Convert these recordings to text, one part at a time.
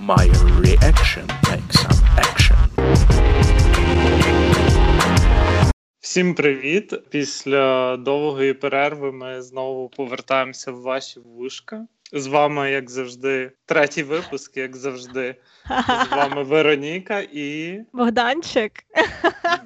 My reaction takes some action. Всім привіт! Після довгої перерви ми знову повертаємося в ваші вушка. З вами, як завжди, третій випуск, як завжди. З вами Вероніка і Богданчик.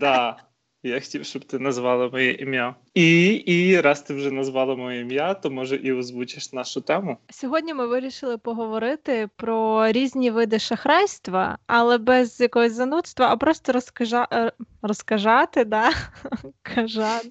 да, я хотів, щоб ти назвала моє ім'я. І і раз ти вже назвала моє ім'я, то може і озвучиш нашу тему. Сьогодні ми вирішили поговорити про різні види шахрайства, але без якогось занудства, а просто розкажа... е, розкажати, да? Кажати.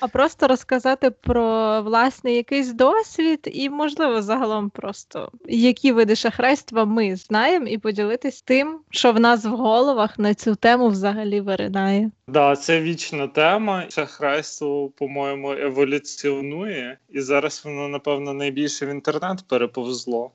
а просто розказати про власний якийсь досвід, і, можливо, загалом просто які види шахрайства ми знаємо, і поділитись тим, що в нас в головах на цю тему взагалі виринає. Да, це вічна тема. Шахрайство, по-моєму, еволюціонує, і зараз воно, напевно, найбільше в інтернет переповзло.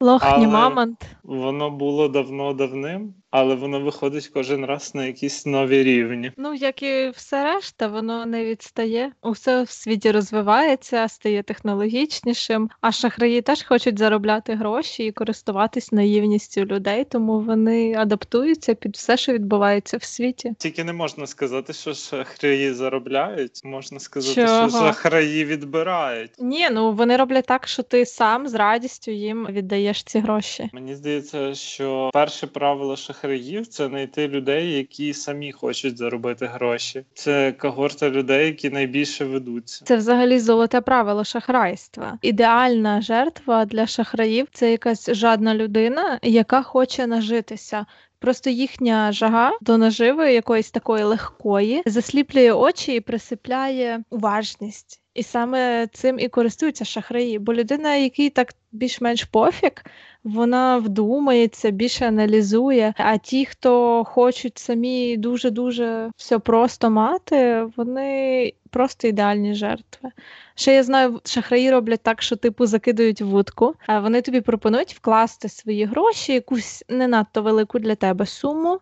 Лохні мамонт. Воно було давно-давним, але воно виходить кожен раз на якісь нові рівні. Ну, як і все решта, воно не відстає. Усе в світі розвивається, стає технологічнішим. А шахраї теж хочуть заробляти гроші і користуватись наївністю людей, тому вони адаптуються під все, що відбувається в світі. Тільки не можна сказати, що шахраї заробляють. Можна сказати, Чого? що шахраї відбирають. Ні, ну вони роблять так, що ти сам з радістю їм віддаєш ці гроші. Мені здається, що перше правило шахраїв це знайти людей, які самі хочуть заробити гроші. Це когорта людей, які найбільше ведуться. Це взагалі золоте правило шахрайства. Ідеальна жертва для шахраїв це якась жадна людина, яка хоче нажитися. Просто їхня жага до наживи якоїсь такої легкої засліплює очі і присипляє уважність. І саме цим і користуються шахраї. Бо людина, якій так більш-менш пофіг, вона вдумається, більше аналізує. А ті, хто хочуть самі дуже-дуже все просто мати, вони просто ідеальні жертви. Ще я знаю, шахраї роблять так, що типу закидають вудку, а вони тобі пропонують вкласти свої гроші, якусь не надто велику для тебе суму.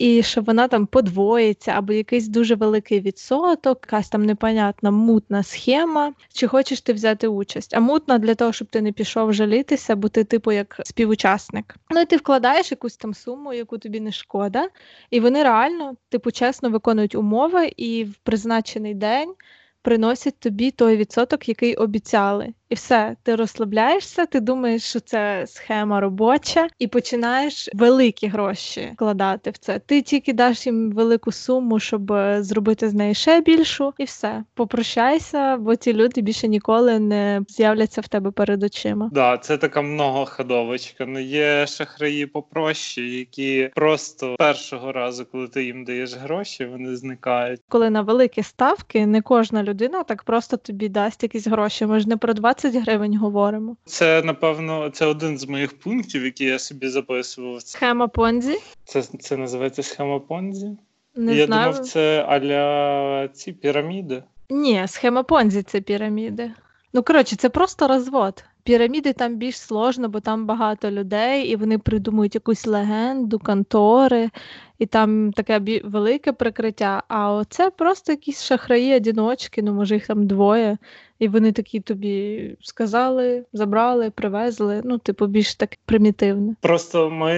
І що вона там подвоїться, або якийсь дуже великий відсоток, якась там непонятна мутна схема. Чи хочеш ти взяти участь? А мутна для того, щоб ти не пішов жалітися, бо ти, типу, як співучасник. Ну і ти вкладаєш якусь там суму, яку тобі не шкода, і вони реально, типу, чесно виконують умови і в призначений день приносять тобі той відсоток, який обіцяли. І все, ти розслабляєшся, ти думаєш, що це схема робоча, і починаєш великі гроші вкладати в це. Ти тільки даш їм велику суму, щоб е, зробити з неї ще більшу, і все. Попрощайся, бо ці люди більше ніколи не з'являться в тебе перед очима. Да, це така многоходовочка. Ну є шахраї попроще, які просто першого разу, коли ти їм даєш гроші, вони зникають. Коли на великі ставки не кожна людина так просто тобі дасть якісь гроші. Ми ж не про 20 гривень говоримо. Це напевно це один з моїх пунктів, які я собі записував. Схема Понзі. Це це називається схема Понзі. Не я знаю. думав, це аля ці піраміди. Ні, схема Понзі це піраміди. Ну, коротше, це просто розвод. Піраміди там більш сложно, бо там багато людей, і вони придумують якусь легенду, контори, і там таке велике прикриття. А оце просто якісь шахраї, одіночки, ну може їх там двоє. І вони такі тобі сказали, забрали, привезли. Ну, типу, більш так примітивне. Просто ми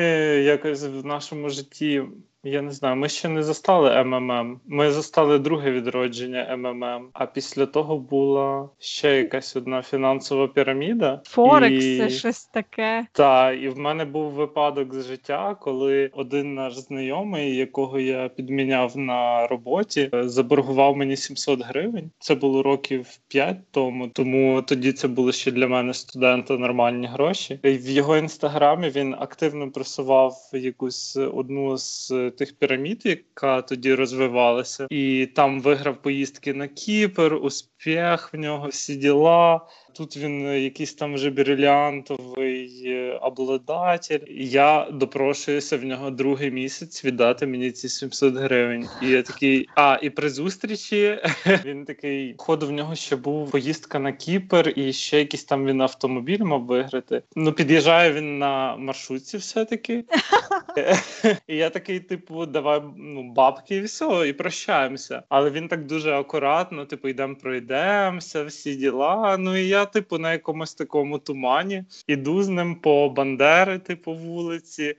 якось в нашому житті. Я не знаю, ми ще не застали МММ. Ми застали друге відродження МММ. А після того була ще якась одна фінансова піраміда. Форекс І- це щось таке. Та, і в мене був випадок з життя, коли один наш знайомий, якого я підміняв на роботі, е, заборгував мені 700 гривень. Це було років 5 тому, тому тоді це були ще для мене студента нормальні гроші. І в його інстаграмі він активно просував якусь одну з тих пірамід, яка тоді розвивалася, і там виграв поїздки на Кіпр, успіх в нього, всі діла. Тут він е, якийсь там вже брилянтовий е, обладатель. Я допрошуюся в нього другий місяць віддати мені ці 700 гривень. І я такий, а і при зустрічі він такий, ходу в нього ще був поїздка на Кіпр, і ще якийсь там він автомобіль мав виграти. Ну, під'їжджає він на маршрутці, все-таки. І я такий, типу, давай ну, бабки і все, і прощаємося. Але він так дуже акуратно, типу, йдемо, пройдемося, всі діла. Ну і я я, типу, на якомусь такому тумані, іду з ним по Бандери, типу, вулиці.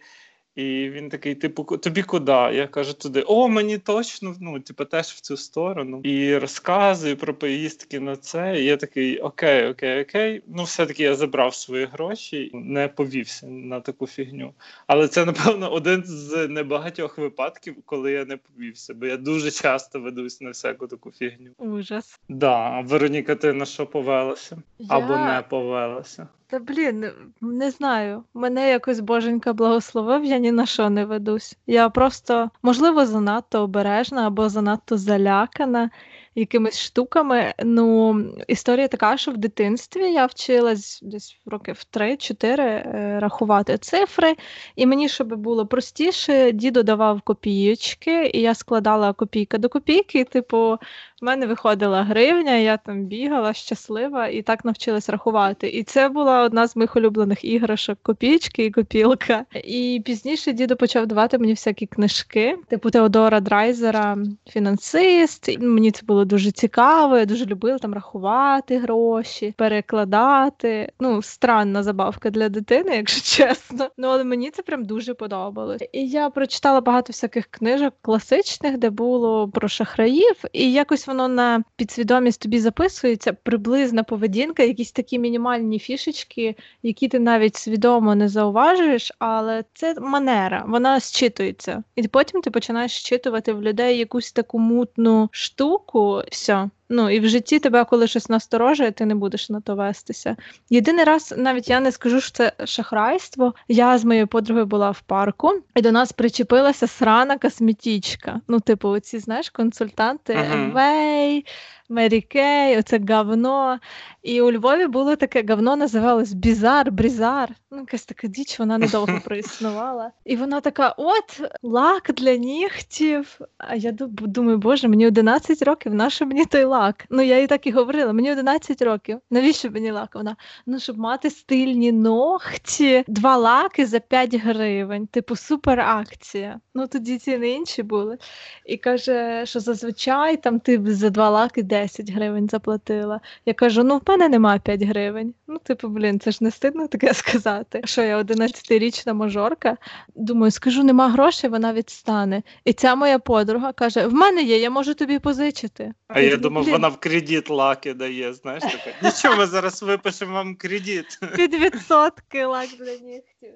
І він такий, типу, тобі куди? Я кажу туди: О, мені точно, ну, типу, теж в цю сторону. І розказую про поїздки на це. І я такий, окей, окей, окей. Ну, все-таки я забрав свої гроші, не повівся на таку фігню. Але це, напевно, один з небагатьох випадків, коли я не повівся, бо я дуже часто ведусь на всяку таку фігню. Ужас. Да, Вероніка, ти на що повелася? Або не повелася? Та блін, не знаю. Мене якось боженька благословив, я ні на що не ведусь. Я просто, можливо, занадто обережна або занадто залякана якимись штуками. Ну, історія така, що в дитинстві я вчилась десь років 3-4 е, рахувати цифри, і мені, щоб було простіше, дідо давав копійочки, і я складала копійка до копійки, типу, в мене виходила гривня, я там бігала щаслива і так навчилась рахувати. І це була одна з моїх улюблених іграшок копійки і копілка. І пізніше дідо почав давати мені всякі книжки, типу Теодора Драйзера, фінансист. І мені це було дуже цікаво. Я дуже любила там рахувати гроші, перекладати. Ну, странна забавка для дитини, якщо чесно. Ну але мені це прям дуже подобалось. І я прочитала багато всяких книжок класичних, де було про шахраїв, і якось воно на підсвідомість тобі записується приблизна поведінка, якісь такі мінімальні фішечки, які ти навіть свідомо не зауважуєш, але це манера, вона зчитується. І потім ти починаєш щитувати в людей якусь таку мутну штуку, все. Ну і в житті тебе, коли щось насторожує, ти не будеш на то вестися. Єдиний раз, навіть я не скажу, що це шахрайство. Я з моєю подругою була в парку, і до нас причепилася срана косметічка. Ну, типу, оці, знаєш, консультанти. Amway, Mary Kay, оце говно. І у Львові було таке говно, називалось Бізар, Брізар. Ну, якась така діч, вона недовго проіснувала. І вона така: от лак для нігтів. А я думаю, боже, мені 11 років, нащо мені той лак? Ну я їй так і говорила, мені 11 років. Навіщо мені лак? Вона ну, щоб мати стильні ногті, два лаки за 5 гривень. Типу, супер акція. Ну тоді ціни інші були. І каже, що зазвичай там ти за два лаки 10 гривень заплатила. Я кажу: ну в мене немає 5 гривень. Ну, типу, блін, це ж не стидно таке сказати. Що я 11-річна мажорка. Думаю, скажу, нема грошей, вона відстане. І ця моя подруга каже: в мене є, я можу тобі позичити. А я кажу, думав, «Блін, вона в кредит лаки дає. Знаєш таке. Нічого, ми зараз випишемо вам кредит. під відсотки лак для нігтів.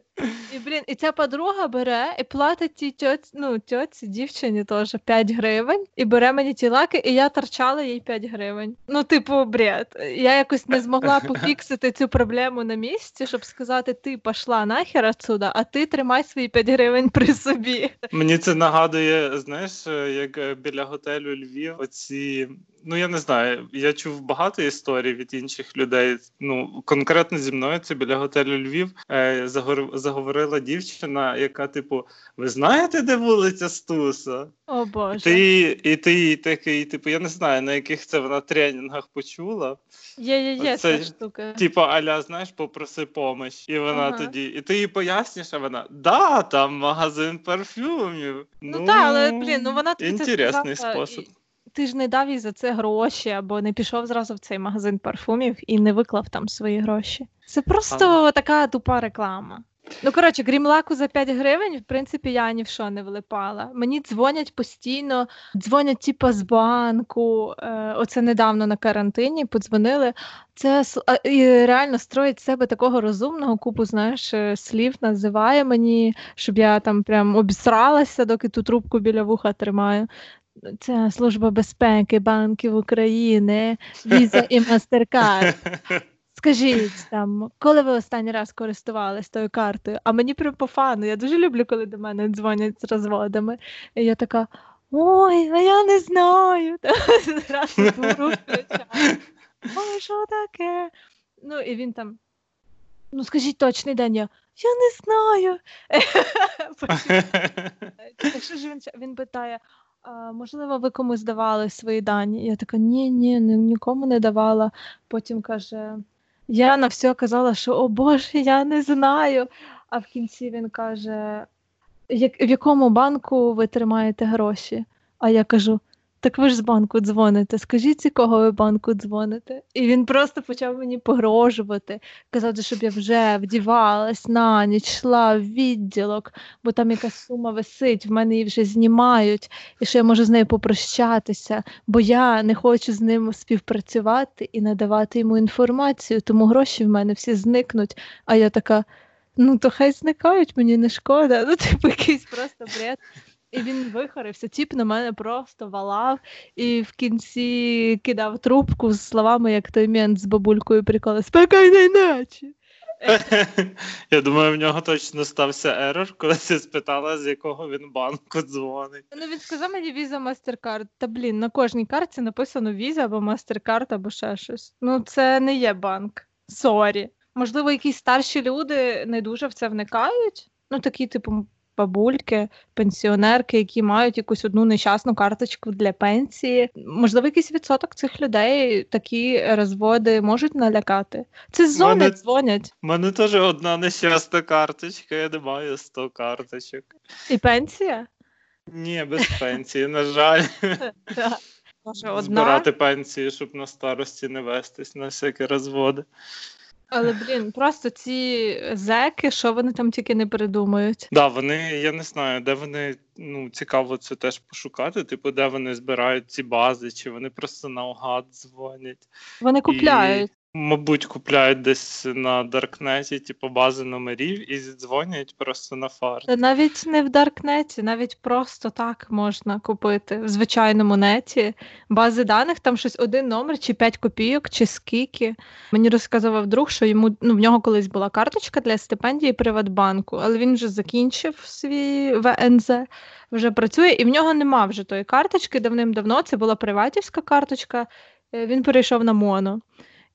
І блін, і ця подруга бере і платить тій тьоці, ну, тьоці, дівчині теж 5 гривень, і бере мені ті лаки, і я торчала їй 5 гривень. Ну, типу, бред. Я якось не змогла пофіксити цю проблему на місці, щоб сказати: ти пішла нахер отсюда, а ти тримай свої 5 гривень при собі. Мені це нагадує, знаєш, як е, біля готелю Львів, оці. Ну, я не знаю, я чув багато історій від інших людей. Ну, конкретно зі мною це біля готелю Львів е, заговорила дівчина, яка, типу, ви знаєте, де вулиця Стуса? О І Боже. ти, і ти їй такий, типу, я не знаю, на яких це вона тренінгах почула. Є, є, є Оце ця штука. Типу, аля, знаєш, попроси помощь. І вона Ага. тоді, і ти їй поясниш, а вона да, там магазин парфюмів. Ну, так, але блін, ну вона тобі це інтересний спосіб. і Ти ж не дав їй за це гроші, або не пішов зразу в цей магазин парфумів і не виклав там свої гроші. Це просто така тупа реклама. Ну, коротше, крім лаку за 5 гривень, в принципі, я ні в що не влипала. Мені дзвонять постійно, дзвонять типа з банку. Е, оце недавно на карантині подзвонили. Це а, і реально строїть себе такого розумного купу, знаєш, е, слів називає мені, щоб я там прям обісралася, доки ту трубку біля вуха тримаю. Це служба безпеки банків України, Visa і MasterCard. Скажіть там, коли ви останній раз користувалися тою картою? А мені прям по фану. Я дуже люблю, коли до мене дзвонять з розводами. І я така: ой, а я не знаю. Зразу включаю. Ой, що таке? Ну, і він там. Ну, скажіть точний день. Я, я не знаю. Потім так що ж він, він питає: можливо, ви комусь давали свої дані? Я така, ні, ні, ні, нікому не давала. Потім каже: я на все казала, що о Боже, я не знаю. А в кінці він каже: в якому банку ви тримаєте гроші? А я кажу: так ви ж з банку дзвоните. Скажіть, з якого ви банку дзвоните? І він просто почав мені погрожувати, казати, щоб я вже вдівалась на ніч, йшла в відділок, бо там якась сума висить, в мене її вже знімають, і що я можу з нею попрощатися, бо я не хочу з ним співпрацювати і надавати йому інформацію, тому гроші в мене всі зникнуть. А я така. Ну, то хай зникають, мені не шкода. Ну, типу, якийсь просто бред. І він вихорився, тіп на мене просто валав і в кінці кидав трубку з словами, як той мент з бабулькою приколи Спокійної ночі. Я думаю, в нього точно стався error, коли ти спитала, з якого він банку дзвонить. Ну він сказав мені Visa MasterCard. Та блін, на кожній карті написано віза або MasterCard, або ще щось. Ну, це не є банк. Sorry. Можливо, якісь старші люди не дуже в це вникають. Ну, такі, типу, бабульки, пенсіонерки, які мають якусь одну нещасну карточку для пенсії. Можливо, якийсь відсоток цих людей такі розводи можуть налякати. Це з зони Мене- дзвонять. У мене теж одна нещасна карточка, я не маю 100 карточок. І пенсія? Ні, без пенсії, на жаль. Збирати пенсію, щоб на старості не вестись на всякі розводи. Але блін, просто ці зеки, що вони там тільки не придумають. Да, вони, я не знаю, де вони, ну, цікаво це теж пошукати, типу, де вони збирають ці бази, чи вони просто наугад дзвонять. Вони купляють. І, мабуть, купляють десь на Даркнеті, типу, бази номерів і дзвонять просто на фарт. Та навіть не в Даркнеті, навіть просто так можна купити в звичайному неті. Бази даних, там щось один номер, чи 5 копійок, чи скільки. Мені розказував друг, що йому ну, в нього колись була карточка для стипендії Приватбанку, але він вже закінчив свій ВНЗ, вже працює, і в нього нема вже тої карточки давним-давно. Це була приватівська карточка. е, Він перейшов на моно.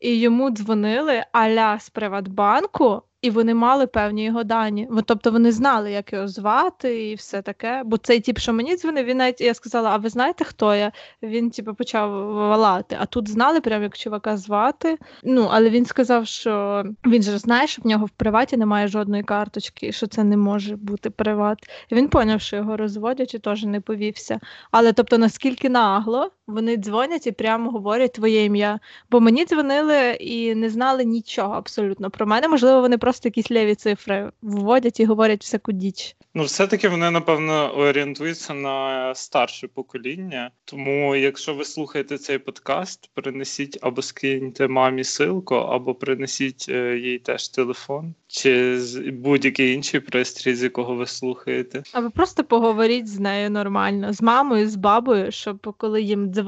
І йому дзвонили аля з Приватбанку, і вони мали певні його дані. Тобто вони знали, як його звати і все таке. Бо цей тип, що мені дзвонив, він навіть я сказала: а ви знаєте, хто я? Він типу, почав валати. А тут знали, прям як чувака звати. Ну, але він сказав, що він же знає, що в нього в приваті немає жодної карточки, що це не може бути приват. І він поняв, що його розводять і теж не повівся. Але тобто, наскільки нагло вони дзвонять і прямо говорять твоє ім'я. Бо мені дзвонили і не знали нічого абсолютно про мене. Можливо, вони просто якісь леві цифри вводять і говорять всяку діч. Ну, все-таки вони, напевно, орієнтуються на старше покоління. Тому, якщо ви слухаєте цей подкаст, принесіть або скиньте мамі силку, або принесіть е, їй теж телефон, чи з- будь-який інший пристрій, з якого ви слухаєте. Або просто поговоріть з нею нормально, з мамою, з бабою, щоб коли їм дзвонять,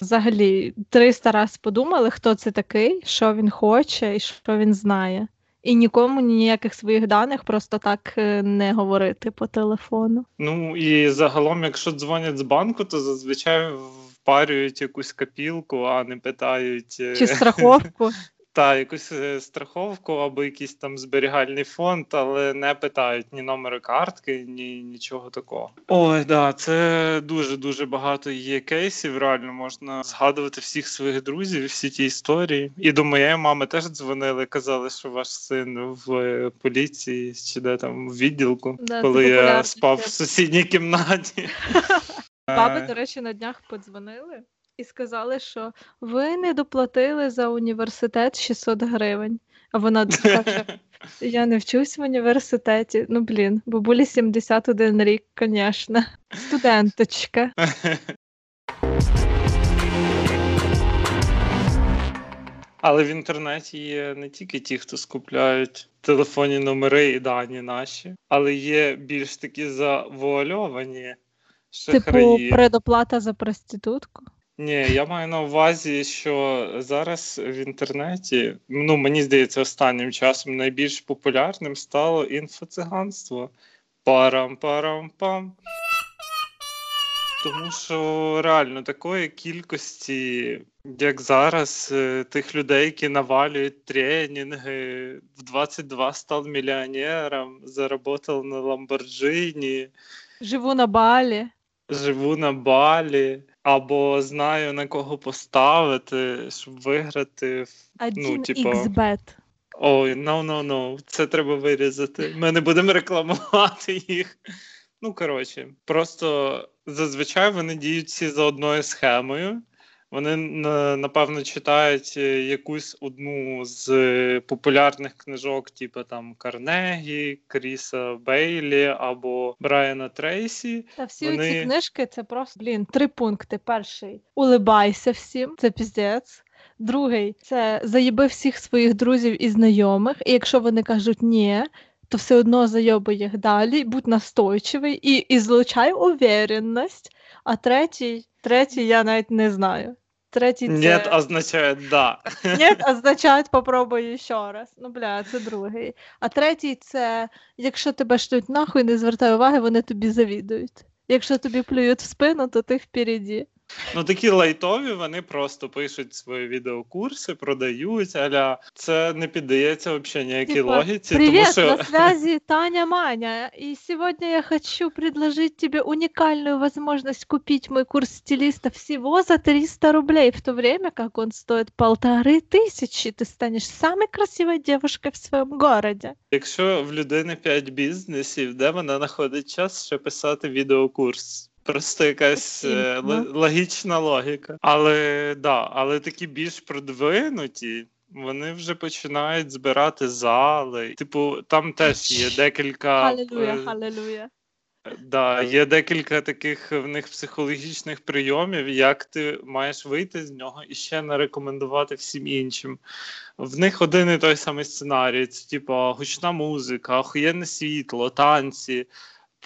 взагалі 300 раз подумали, хто це такий, що він хоче і що він знає. І нікому ніяких своїх даних просто так е, не говорити по телефону. Ну і загалом, якщо дзвонять з банку, то зазвичай впарюють якусь копілку, а не питають е, Чи страховку. та якусь е, страховку або якийсь там зберігальний фонд, але не питають ні номери картки, ні нічого такого. Ой, да, це дуже дуже багато є кейсів. Реально можна згадувати всіх своїх друзів, всі ті історії. І до моєї мами теж дзвонили, казали, що ваш син в е, поліції чи де там в відділку, Да, коли я спав в сусідній кімнаті. Баби, Е, до речі, на днях подзвонили і сказали, що ви не доплатили за університет 600 гривень. А вона каже: Я не вчусь в університеті. Ну, блін, бабулі 71 рік, звісно. Студенточка. Але в інтернеті є не тільки ті, хто скупляють телефонні номери і дані наші, але є більш такі завуальовані Типу, шахраї. предоплата за проститутку. Ні, я маю на увазі, що зараз в інтернеті, ну мені здається, останнім часом найбільш популярним стало інфоциганство. Парам-парам-пам. Тому що реально такої кількості, як зараз, е, тих людей, які навалюють тренінги, в 22 став мільйонером, заработав на Ламборджині, Живу на балі. живу на балі, або знаю на кого поставити, щоб виграти. Один типа- xbet. Ой, no, no, no, це треба вирізати. Ми не будемо рекламувати їх. Ну коротше, просто зазвичай вони діють всі за одною схемою. Вони напевно читають е, якусь одну з популярних книжок, типу там Карнегі, Кріса Бейлі або Брайана Трейсі. Та всі вони... ці книжки це просто блін, три пункти. Перший улибайся всім, це піздець. Другий це заїби всіх своїх друзів і знайомих. І якщо вони кажуть ні, то все одно зайоби їх далі, будь настойчивий і і злучай уверенність. А третій, третій я навіть не знаю. Третій це... Нет означає да. Нет означає попробуй ще раз. Ну, бля, це другий. А третій це якщо тебе шлють нахуй, не звертай уваги, вони тобі завідують. Якщо тобі плюють в спину, то ти впереді. Ну такі лайтові, вони просто пишуть свої відеокурси, продають, аля це не піддається взагалі ніякій типа, логіці. Привет, тому що... на связи Таня Маня. И сегодня я хочу предложить тебе уникальную возможность купить мой курс стилиста всего за 300 рублей, в то время как он стоит полторы тысячи. Ты станешь самой красивой девушкой в своем городе. Якщо в людини 5 бізнесів, де вона знаходить час ще писати відеокурс? Просто якась е, логічна логіка. Але да, але такі більш продвинуті. Вони вже починають збирати зали. Типу, там теж є декілька. Халилуя, е, халилуя. Да, є декілька таких в них психологічних прийомів, як ти маєш вийти з нього і ще не рекомендувати всім іншим. В них один і той самий сценарій: це типу гучна музика, охуєнне світло, танці.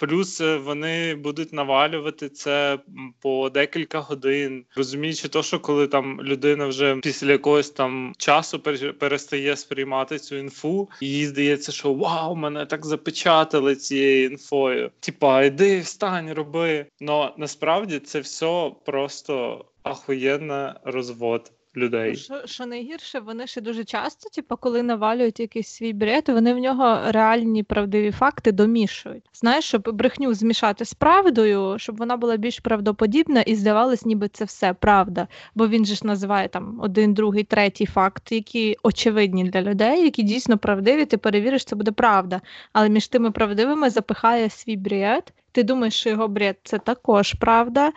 Плюс е, вони будуть навалювати це по декілька годин, розуміючи, то, що коли там людина вже після якогось там часу перестає сприймати цю інфу, їй здається, що вау, мене так запечатали цією інфою. Типа, йди, встань, роби. Но насправді це все просто ахуєнна розвод людей. Що що найгірше, вони ще дуже часто, типу, коли навалюють якийсь свій бред, вони в нього реальні правдиві факти домішують. Знаєш, щоб брехню змішати з правдою, щоб вона була більш правдоподібна і здавалось, ніби це все правда. Бо він же ж називає там один, другий, третій факт, які очевидні для людей, які дійсно правдиві. Ти перевіриш, це буде правда. Але між тими правдивими запихає свій бред. Ти думаєш, що його бред це також правда.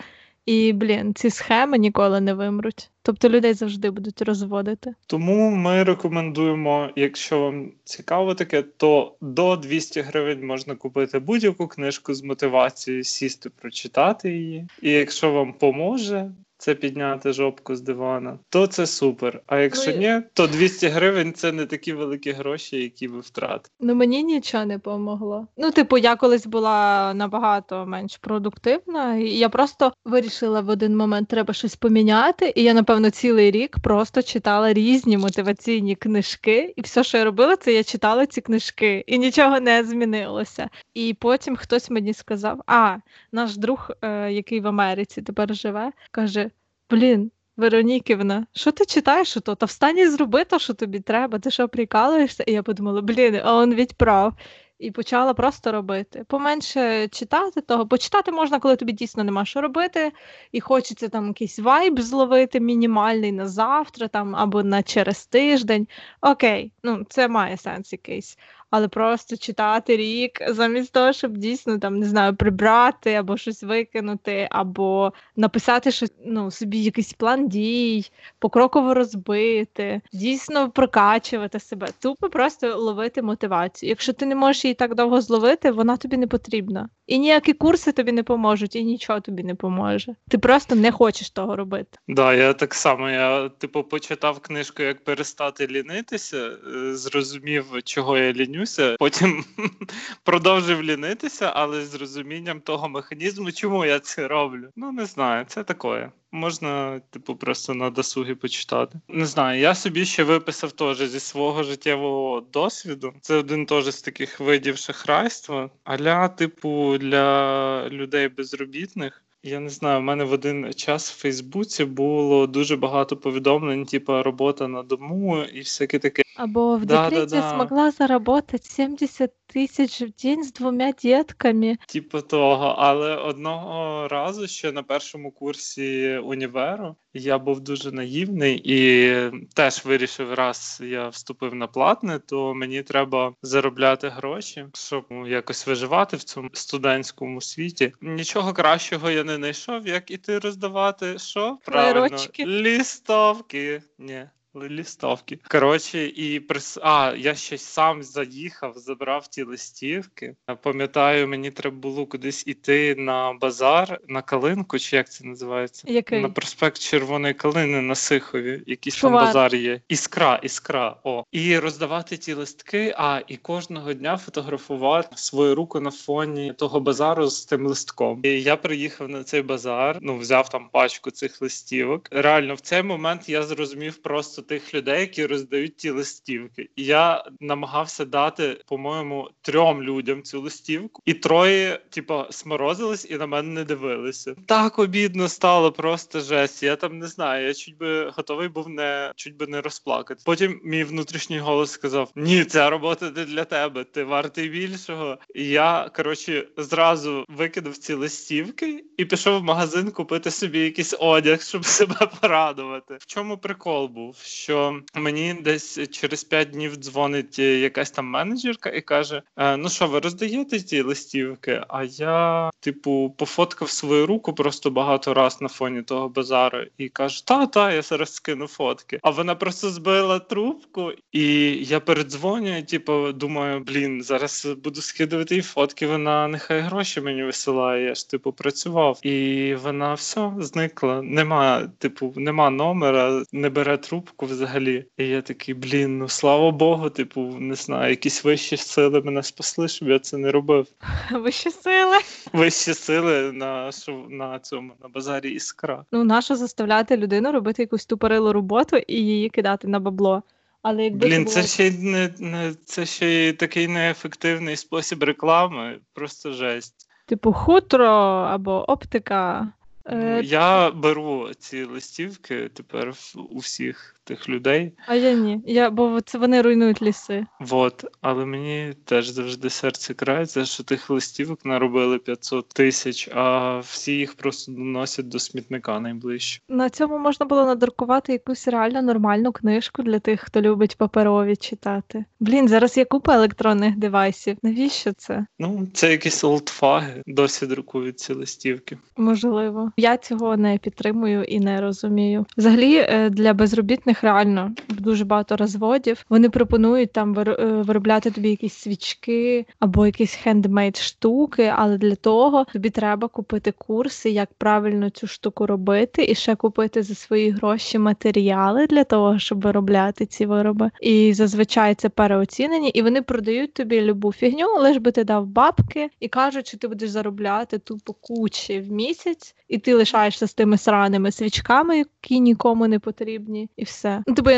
І, блін, ці схеми ніколи не вимруть. Тобто людей завжди будуть розводити. Тому ми рекомендуємо, якщо вам цікаво таке, то до 200 гривень можна купити будь-яку книжку з мотивацією, сісти, прочитати її. І якщо вам поможе, це підняти жопку з дивана, то це супер. А якщо ну, ні, то 200 гривень це не такі великі гроші, які ви втратите. Ну мені нічого не помогло. Ну, типу, я колись була набагато менш продуктивна, і я просто вирішила в один момент треба щось поміняти. І я, напевно, цілий рік просто читала різні мотиваційні книжки, і все, що я робила, це я читала ці книжки, і нічого не змінилося. І потім хтось мені сказав: а наш друг, е, який в Америці тепер живе, каже блін, Вероніківна, що ти читаєш ото? Та встань і зроби те, що тобі треба. Ти що прикалуєшся? І я подумала, блін, а он відправ. І почала просто робити. Поменше читати того. Почитати можна, коли тобі дійсно нема що робити, і хочеться там якийсь вайб зловити, мінімальний на завтра там або на через тиждень. Окей, ну це має сенс якийсь але просто читати рік замість того, щоб дійсно там не знаю, прибрати або щось викинути, або написати щось, ну, собі якийсь план дій, покроково розбити, дійсно прокачувати себе. Тупо просто ловити мотивацію. Якщо ти не можеш її так довго зловити, вона тобі не потрібна. І ніякі курси тобі не поможуть, і нічого тобі не поможе. Ти просто не хочеш того робити. Да, я так само. Я типу почитав книжку, як перестати лінитися, е, зрозумів, чого я лінюся. Потім продовжив лінитися, але з розумінням того механізму, чому я це роблю. Ну не знаю, це таке. Можна, типу, просто на досуги почитати. Не знаю, я собі ще виписав теж зі свого життєвого досвіду. Це один теж з таких видів шахрайства, аля, типу, для людей безробітних. Я не знаю, в мене в один час в Фейсбуці було дуже багато повідомлень, типу робота на дому і всяке таке. Або в да, декрете да, да. змогла заработати 70 тисяч в день з двома дітками. Типу того, але одного разу ще на першому курсі універу я був дуже наївний і теж вирішив, раз я вступив на платне, то мені треба заробляти гроші, щоб ну, якось виживати в цьому студентському світі. Нічого кращого я не знайшов, як іти роздавати. Що правильно Листовки. Ні. Листовки. Коротше, і прис... А, я ще сам заїхав, забрав ті листівки. Пам'ятаю, мені треба було кудись іти на базар, на калинку, чи як це називається? Який? На проспект Червоної Калини на Сихові. Якийсь Шувар. там базар є. Іскра, іскра. О. І роздавати ті листки, а і кожного дня фотографувати свою руку на фоні того базару з тим листком. І я приїхав на цей базар, ну взяв там пачку цих листівок. Реально, в цей момент я зрозумів просто тих людей, які роздають ті листівки. І я намагався дати, по-моєму, трьом людям цю листівку, і троє, типа, сморозились і на мене не дивилися. Так обідно стало, просто жесть. Я там не знаю. Я чуть би готовий був не чуть би не розплакати. Потім мій внутрішній голос сказав: Ні, ця робота не для тебе, ти вартий більшого. І я коротше зразу викинув ці листівки і пішов в магазин купити собі якийсь одяг, щоб себе порадувати. В чому прикол був? Що мені десь через 5 днів дзвонить якась там менеджерка і каже: «Е, Ну що, ви роздаєте ті листівки? А я, типу, пофоткав свою руку просто багато раз на фоні того базару і каже: Та, та, я зараз скину фотки. А вона просто збила трубку, і я передзвонюю, типу, думаю, блін, зараз буду скидувати їй фотки. Вона нехай гроші мені висилає. Я ж типу працював, і вона все зникла. Нема, типу, нема номера, не бере трубку взагалі. І я такий, блін, ну слава Богу, типу, не знаю, якісь вищі сили мене спасли, щоб я це не робив. Вищі сили. Вищі сили на на цьому на базарі іскра. Ну, нащо заставляти людину робити якусь тупорилу роботу і її кидати на бабло. Але якби Блін, було... це ще не, не це ще й такий неефективний спосіб реклами. Просто жесть. типу хутро або оптика. Ну, Е, Я беру ці листівки тепер у всіх тих людей. А я ні. Я, бо це вони руйнують ліси. Вот, але мені теж завжди серце крається, що тих листівок наробили 500 тисяч, а всі їх просто доносять до смітника найближче. На цьому можна було надрукувати якусь реально нормальну книжку для тих, хто любить паперові читати. Блін, зараз є купа електронних девайсів. Навіщо це? Ну, це якісь олдфаги, досі друкують ці листівки. Можливо, я цього не підтримую і не розумію. Взагалі, е, для безробітних реально дуже багато розводів. Вони пропонують там е, виробляти тобі якісь свічки або якісь хендмейд штуки, але для того тобі треба купити курси, як правильно цю штуку робити, і ще купити за свої гроші матеріали для того, щоб виробляти ці вироби. І зазвичай це переоцінені, і вони продають тобі любу фігню, лиш би ти дав бабки і кажуть, що ти будеш заробляти тупо кучі в місяць, і ти лишаєшся з тими сраними свічками, які нікому не потрібні, і все. Ну, тобто,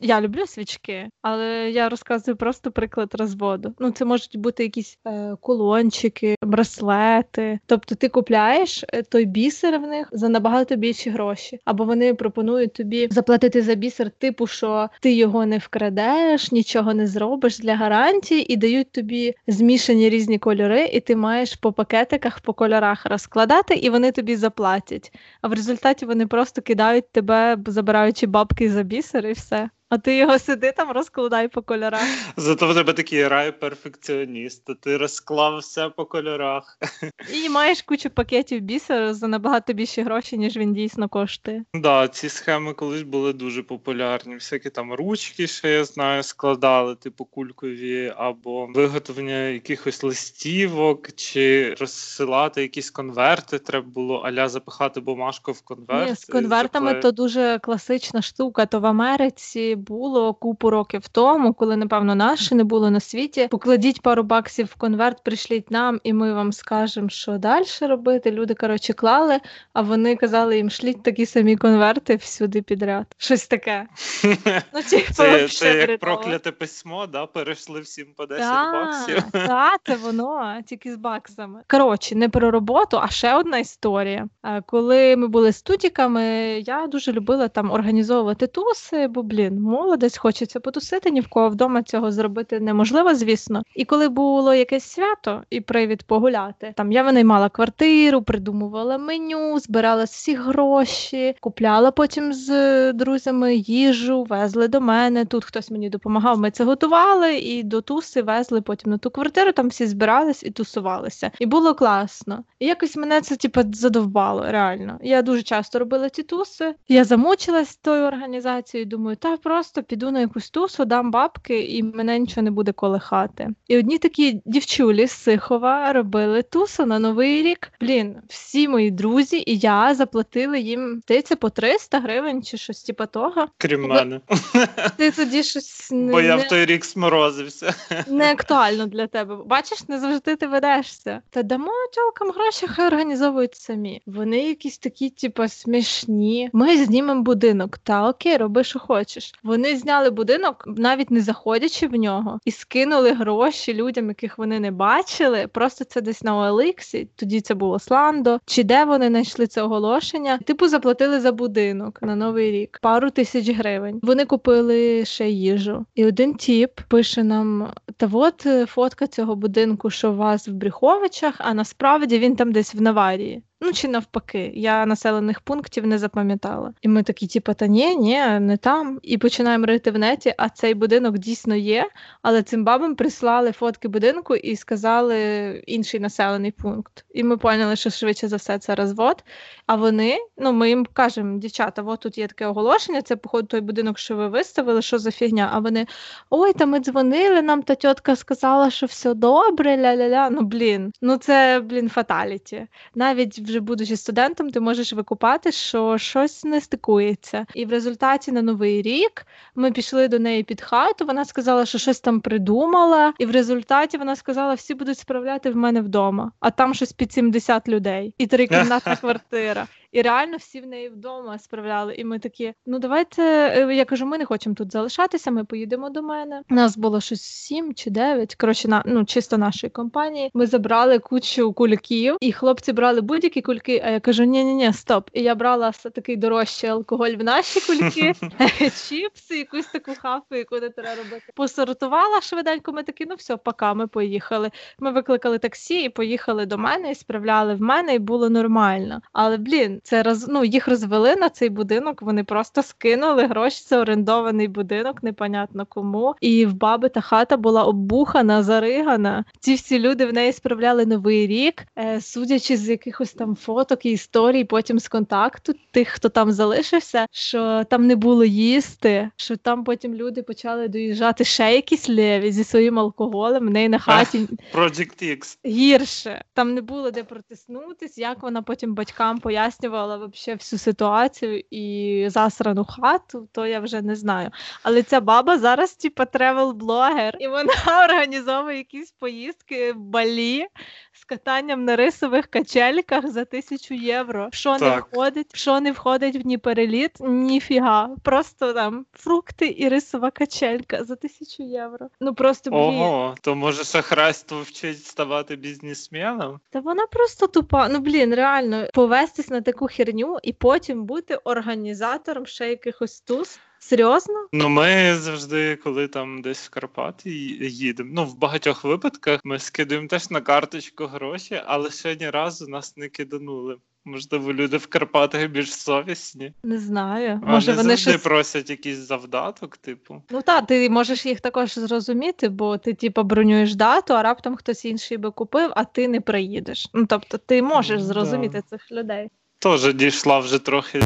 я, люблю свічки, але я розказую просто приклад розводу. Ну, це можуть бути якісь е, кулончики, браслети. Тобто, ти купляєш е, той бісер в них за набагато більші гроші, або вони пропонують тобі заплатити за бісер, типу, що ти його не вкрадеш, нічого не зробиш для гарантії, і дають тобі змішані різні кольори, і ти маєш по пакетиках, по кольорах розкладати, і вони тобі заплатять. А в результаті вони просто кидають тебе, забираючи бабки за бісер, і все. А ти його сиди там, розкладай по кольорах. Зато в тебе такий рай перфекціоніста. Ти розклав все по кольорах. І маєш кучу пакетів бісеру за набагато більші гроші, ніж він дійсно коштує. Да, ці схеми колись були дуже популярні. Всякі там ручки, ще я знаю, складали, типу кулькові, або виготовлення якихось листівок, чи розсилати якісь конверти. Треба було аля запихати бумажку в конверт. Ні, з конвертами заклеїти. то дуже класична штука. То в Америці було купу років тому, коли, напевно, наші не було на світі. Покладіть пару баксів в конверт, прийшліть нам, і ми вам скажемо, що далі робити. Люди, коротше, клали, а вони казали їм, шліть такі самі конверти всюди підряд. Щось таке. Ну, типу, Це, це як прокляте письмо, да? перейшли всім по 10 Так, баксів. Так, це воно, тільки з баксами. Коротше, не про роботу, а ще одна історія. Е, Коли ми були студіками, я дуже любила там організовувати туси, бо, блін, молодець, хочеться потусити, ні в кого вдома цього зробити неможливо, звісно. І коли було якесь свято і привід погуляти, там я винаймала квартиру, придумувала меню, збирала всі гроші, купляла потім з друзями їжу, везли до мене. Тут хтось мені допомагав. Ми це готували і до туси везли потім на ту квартиру. Там всі збирались і тусувалися. І було класно. І якось мене це типу, задовбало. Реально. Я дуже часто робила ці туси. Я замучилась тою організацією. Думаю, та просто піду на якусь тусу, дам бабки, і мене нічого не буде колихати. І одні такі дівчулі з Сихова робили тусу на новий рік. Блін, всі мої друзі і я заплатили їм здається, по 300 гривень чи щось типу того. Крім мене. Ти тоді щось не, Бо я в той рік сморозився. Не актуально для тебе. Бачиш, не завжди ти ведешся. Та дамо тілкам гроші, хай організовують самі. Вони якісь такі, типу, смішні. Ми знімемо будинок. Та окей, роби, що хочеш. Вони зняли будинок, навіть не заходячи в нього, і скинули гроші людям, яких вони не бачили. Просто це десь на OLX, тоді це було Сландо. Чи де вони знайшли це оголошення? Типу заплатили за будинок на новий рік пару тисяч гривень. Вони купили ще їжу. І один тіп пише нам: та от е, фотка цього будинку, що у вас в Бріховичах, а насправді він там десь в Наварії. Ну чи навпаки, я населених пунктів не запам'ятала. І ми такі, типу, та ні, ні, не там. І починаємо рити в неті, а цей будинок дійсно є. Але цим бабам прислали фотки будинку і сказали інший населений пункт. І ми поняли, що швидше за все це розвод. А вони, ну ми їм кажемо, дівчата, от тут є таке оголошення, це, походу, той будинок, що ви виставили, що за фігня. А вони ой, та ми дзвонили, нам та тітка сказала, що все добре, ля-ля-ля. Ну блін, ну це блін фаталіті. Навіть вже будучи студентом, ти можеш викупати, що щось не стикується. І в результаті на новий рік ми пішли до неї під хату. Вона сказала, що щось там придумала, і в результаті вона сказала, всі будуть справляти в мене вдома, а там щось під 70 людей і трикімнатна квартира. І реально всі в неї вдома справляли. І ми такі: ну давайте. Е, я кажу, ми не хочемо тут залишатися. Ми поїдемо до мене. У нас було щось сім чи дев'ять. Коротше, на ну чисто нашої компанії. Ми забрали кучу кульків, і хлопці брали будь-які кульки. А я кажу: ні ні ні стоп. І я брала все такий дорожчий алкоголь в наші кульки, чіпси, якусь таку хафу, яку не треба робити. Посортувала швиденько. Ми такі, ну все, пока ми поїхали. Ми викликали таксі і поїхали до мене і справляли в мене, і було нормально. Але блін це роз, ну, їх розвели на цей будинок. Вони просто скинули гроші. Це орендований будинок, непонятно кому. І в баби та хата була оббухана, заригана. Ці всі люди в неї справляли новий рік, е, судячи з якихось там фоток і історій, потім з контакту тих, хто там залишився, що там не було їсти, що там потім люди почали доїжджати ще якісь леві зі своїм алкоголем. В неї на хаті Project X. гірше. Там не було де протиснутись, як вона потім батькам пояснювала обговорювала вообще всю ситуацію і засрану хату, то я вже не знаю. Але ця баба зараз, типа, тревел-блогер, і вона організовує якісь поїздки в балі з катанням на рисових качельках за тисячу євро. Що так. не входить, що не входить в ні переліт, ніфіга. Просто там фрукти і рисова качелька за тисячу євро. Ну просто блін. Ого, то може шахрайство вчить ставати бізнесменом? Та вона просто тупа. Ну блін, реально повестись на таку херню і потім бути організатором ще якихось туз. Серйозно? Ну, ми завжди, коли там десь в Карпати їдемо. Ну, в багатьох випадках ми скидуємо теж на карточку гроші, але ще ні разу нас не киданули. Можливо, люди в Карпатах більш совісні. Не знаю. А Може, вони, щось... просять якийсь завдаток, типу. Ну так, ти можеш їх також зрозуміти, бо ти, типу, бронюєш дату, а раптом хтось інший би купив, а ти не приїдеш. Ну тобто, ти можеш зрозуміти да. цих людей. Теж дійшла вже трохи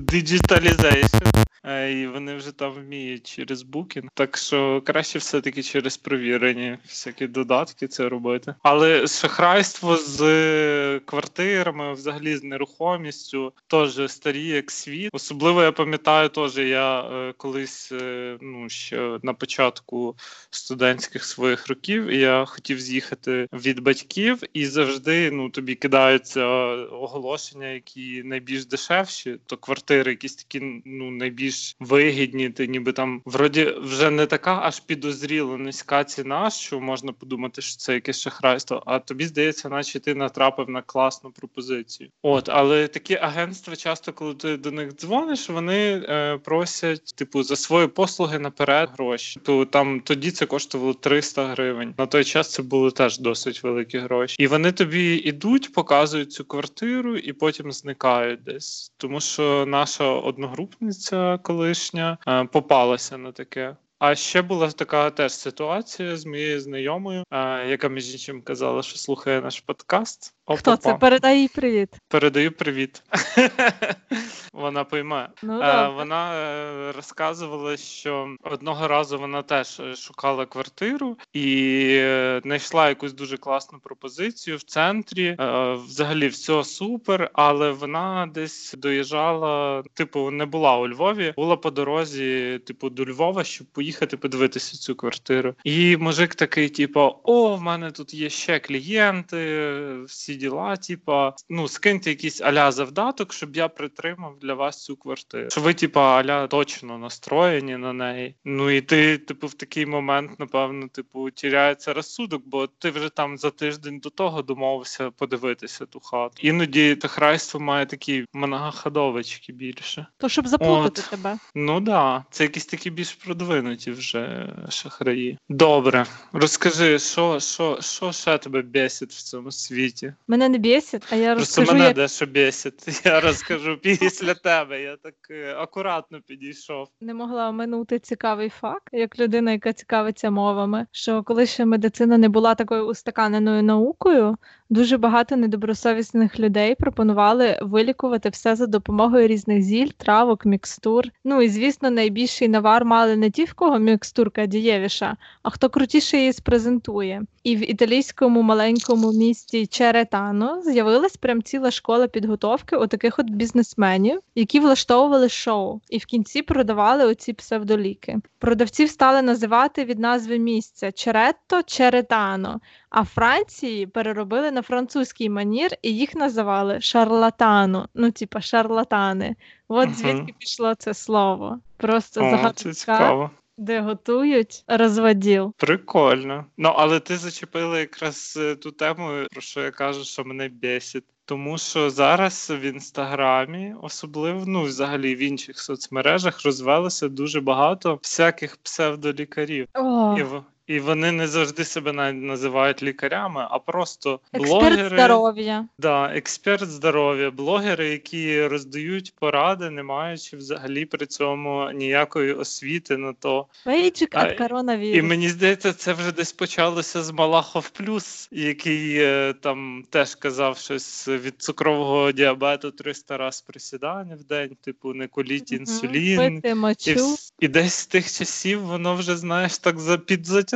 digitalization. І вони вже там вміють через Booking. Так що краще все-таки через провірені всякі додатки це робити. Але шахрайство з квартирами, взагалі з нерухомістю, теж старі як світ. Особливо я пам'ятаю, теж я е, колись е, ну ще на початку студентських своїх років я хотів з'їхати від батьків, і завжди ну тобі кидаються оголошення, які найбільш дешевші, то квартири, якісь такі ну найбільш більш вигідні. Ти ніби там вроді вже не така аж підозріло низька ціна, що можна подумати, що це якесь шахрайство. А тобі здається, наче ти натрапив на класну пропозицію. От, але такі агентства часто, коли ти до них дзвониш, вони е, просять, типу, за свої послуги наперед гроші. То там тоді це коштувало 300 гривень. На той час це були теж досить великі гроші. І вони тобі ідуть, показують цю квартиру і потім зникають десь. Тому що наша одногрупниця колишня е, попалася на таке. А ще була така теж ситуація з моєю знайомою, яка між іншим казала, що слухає наш подкаст. Хто це? Передай їй привіт. Передаю привіт. Вона пойме. Ну, е, вона е, розказувала, що одного разу вона теж е, шукала квартиру і е, знайшла якусь дуже класну пропозицію в центрі. Е, взагалі, все супер, але вона десь доїжджала, типу, не була у Львові, була по дорозі, типу, до Львова, щоб поїхати подивитися цю квартиру. І мужик такий, типу, о, в мене тут є ще клієнти, всі діла. Типа, ну скиньте якийсь аля завдаток, щоб я притримав для вас цю квартиру. Що ви, типа, аля точно настроєні на неї. Ну і ти, типу, в такий момент, напевно, типу, тіряється розсудок, бо ти вже там за тиждень до того домовився подивитися ту хату. Іноді тахрайство має такі многоходовочки більше. То щоб заплутати От. тебе. Ну да, це якісь такі більш продвинуті вже шахраї. Добре, розкажи, що, що, що ще тебе бесить в цьому світі? Мене не бісить, а я Просто розкажу, мене як дещо бесить. Я розкажу після тебе. Я так е, акуратно підійшов. не могла оминути цікавий факт, як людина, яка цікавиться мовами, що коли ще медицина не була такою устаканеною наукою, дуже багато недобросовісних людей пропонували вилікувати все за допомогою різних зіль, травок, мікстур. Ну і звісно, найбільший навар мали не ті, в кого мікстурка дієвіша, а хто крутіше її спрезентує. І в італійському маленькому місті Черетано з'явилась прям ціла школа підготовки у таких от бізнесменів, які влаштовували шоу, і в кінці продавали оці псевдоліки. Продавців стали називати від назви місця Черетто Черетано. А Франції переробили на французький манір і їх називали шарлатану. Ну, типа шарлатани. От звідки пішло це слово. Просто О, це загадка, цікаво. де готують розводіл. Прикольно. Ну, але ти зачепила якраз е, ту тему, про що я кажу, що мене бесить. Тому що зараз в інстаграмі, особливо ну, взагалі в інших соцмережах, розвелося дуже багато всяких псевдолікарів. О, І, і вони не завжди себе навіть називають лікарями, а просто експерт блогери. здоров'я. Да, експерт здоров'я, блогери, які роздають поради, не маючи взагалі при цьому ніякої освіти на то. Бейджик від коронавірусу. І мені здається, це вже десь почалося з Малахов Плюс, який е, там теж казав щось від цукрового діабету 300 раз присідання в день, типу не коліть інсулін. Пити І, мочу. вс- і десь з тих часів воно вже, знаєш, так за-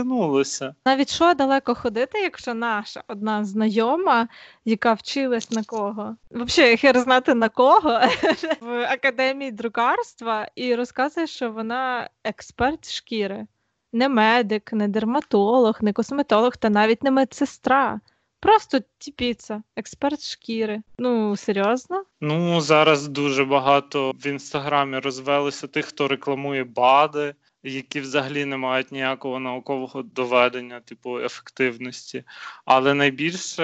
підзатягнулося. Навіть що далеко ходити, якщо наша одна знайома, яка вчилась на кого? Взагалі, хер знати на кого в академії друкарства, і розказує, що вона експерт шкіри. Не медик, не дерматолог, не косметолог та навіть не медсестра. Просто тіпіца, експерт шкіри. Ну, серйозно? Ну, зараз дуже багато в інстаграмі розвелося тих, хто рекламує БАДи, які взагалі не мають ніякого наукового доведення, типу ефективності. Але найбільше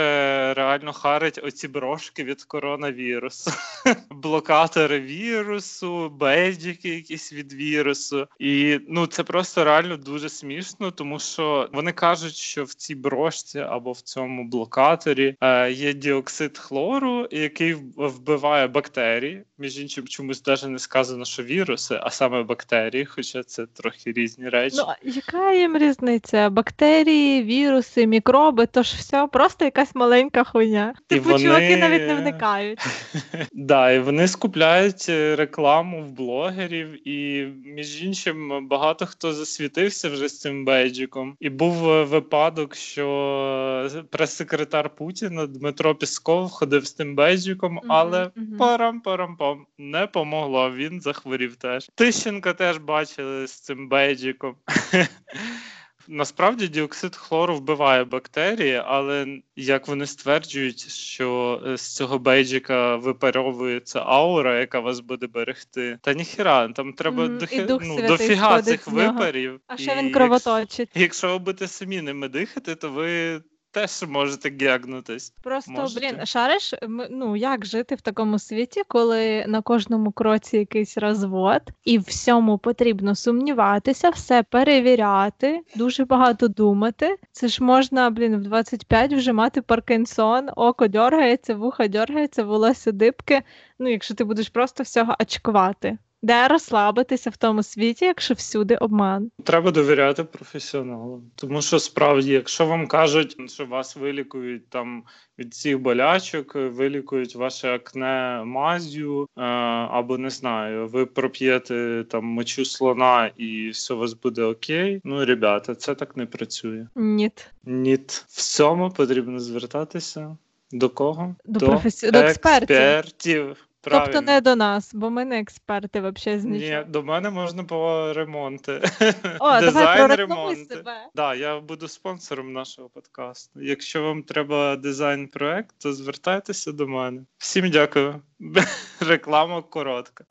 реально харить оці брошки від коронавірусу, блокатори вірусу, бейджики якісь від вірусу. І ну це просто реально дуже смішно, тому що вони кажуть, що в цій брошці або в цьому блокаторі е, є діоксид хлору, який вбиває бактерії. Між іншим, чомусь навіть не сказано, що віруси, а саме бактерії, хоча це трохи різні речі. Ну, яка їм різниця? Бактерії, віруси, мікроби, то ж все, просто якась маленька хуйня. Типу, вони- чуваки навіть не вникають. Да, і вони скупляють е, рекламу в блогерів, і між іншим багато хто засвітився вже з цим бейджиком. І був е, випадок, що прес-секретар Путіна Дмитро Пісков ходив з тим бейджиком, але мгм. парам-парам-пам не помогло. Він захворів теж. Тищенка теж бачили з цим бейджиком. Насправді діоксид хлору вбиває бактерії, але як вони стверджують, що е, з цього бейджика випаровується аура, яка вас буде берегти. Та ніхіра, там треба mm, дохи... Дух ну, дофіга цих випарів. А ще він кровоточить. Якщо ви будете самі ними дихати, то ви теж можете гягнутись. Просто, Можете. блін, шариш, ну як жити в такому світі, коли на кожному кроці якийсь розвод, і всьому потрібно сумніватися, все перевіряти, дуже багато думати. Це ж можна, блін, в 25 вже мати Паркінсон, око дергається, вуха дергається, волосся дибки. Ну, якщо ти будеш просто всього очкувати. Де розслабитися в тому світі, якщо всюди обман? Треба довіряти професіоналам. Тому що справді, якщо вам кажуть, що вас вилікують там від всіх болячок, вилікують ваше акне мазю, е, або не знаю, ви проп'єте там мочу слона і все у вас буде окей. Ну, ребята, це так не працює. Ні. Ні, всьому потрібно звертатися. До кого? До професі- до експертів. Експертів. Тобто не до нас, бо ми не експерти взагалі з Ні, до мене можна по ремонти. О, Дизайн, себе. Да, я буду спонсором нашого подкасту. Якщо вам треба дизайн-проект, то звертайтеся до мене. Всім дякую. Реклама коротка.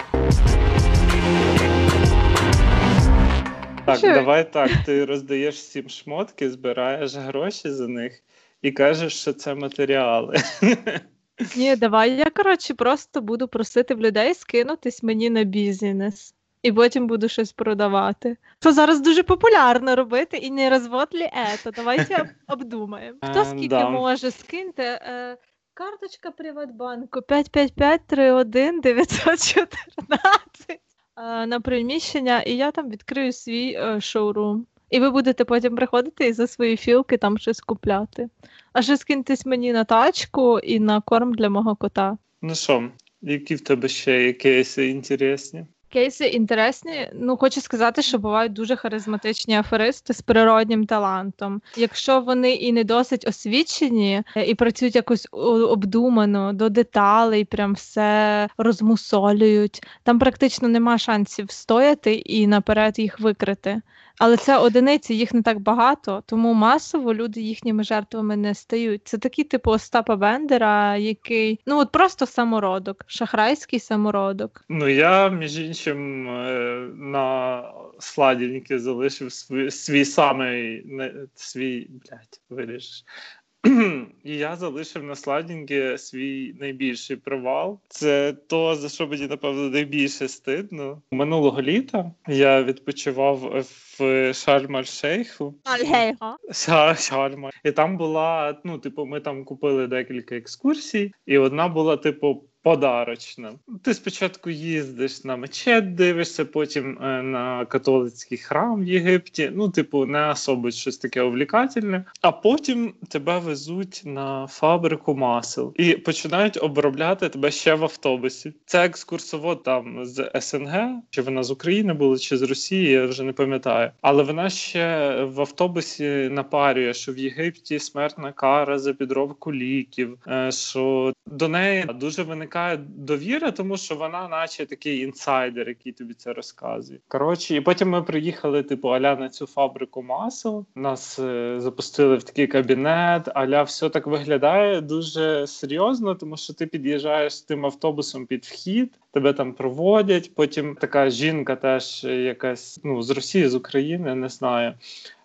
Так, Що? давай так. Ти роздаєш всім шмотки, збираєш гроші за них і кажеш, що це матеріали. Ні, давай я коротше просто буду просити в людей скинутись мені на бізнес. І потім буду щось продавати. Що зараз дуже популярно робити, і не розвод лі ето. Давайте обдумаємо. Хто Е, скільки може скиньте? Е, карточка Приватбанку 555 31 914 е, на приміщення, і я там відкрию свій е, шоурум. І ви будете потім приходити і за свої філки там щось купляти. А ще скиньтесь мені на тачку і на корм для мого кота. Ну що, які в тебе ще є кейси інтересні? Кейси інтересні. Ну, хочу сказати, що бувають дуже харизматичні аферисти з природнім талантом. Якщо вони і не досить освічені, е, і працюють якось обдумано до деталей, прям все розмусолюють. Там практично нема шансів стояти і наперед їх викрити. Але це одиниці, їх не так багато, тому масово люди їхніми жертвами не стають. Це такий типу Остапа Бендера, який ну от просто самородок, шахрайський самородок. Ну, я, між іншим, е, на сладіньки залишив свій, свій самий свій, блядь, виріжеш. І я залишив на слайдінгі свій найбільший провал. Це то, за що мені, напевно, найбільше стидно. Минулого літа я відпочивав в Шарм-Аль-Шейху. Альгейго. Ша- Шарма. І там була, ну, типу, ми там купили декілька екскурсій, і одна була, типу, подарочна. Ти спочатку їздиш на мечет, дивишся, потім е, на католицький храм в Єгипті. Ну, типу, не особо щось таке увлікательне. А потім тебе везуть на фабрику масел і починають обробляти тебе ще в автобусі. Це екскурсовод там з СНГ, чи вона з України була, чи з Росії, я вже не пам'ятаю. Але вона ще в автобусі напарює, що в Єгипті смертна кара за підробку ліків, е, що до неї дуже виникає довіра, тому що вона, наче такий інсайдер, який тобі це розказує. Коротше, і потім ми приїхали, типу, аля на цю фабрику масел. Нас е, запустили в такий кабінет, аля все так виглядає дуже серйозно, тому що ти під'їжджаєш з тим автобусом під вхід, тебе там проводять. Потім така жінка, теж якась ну з Росії, з України, не знаю.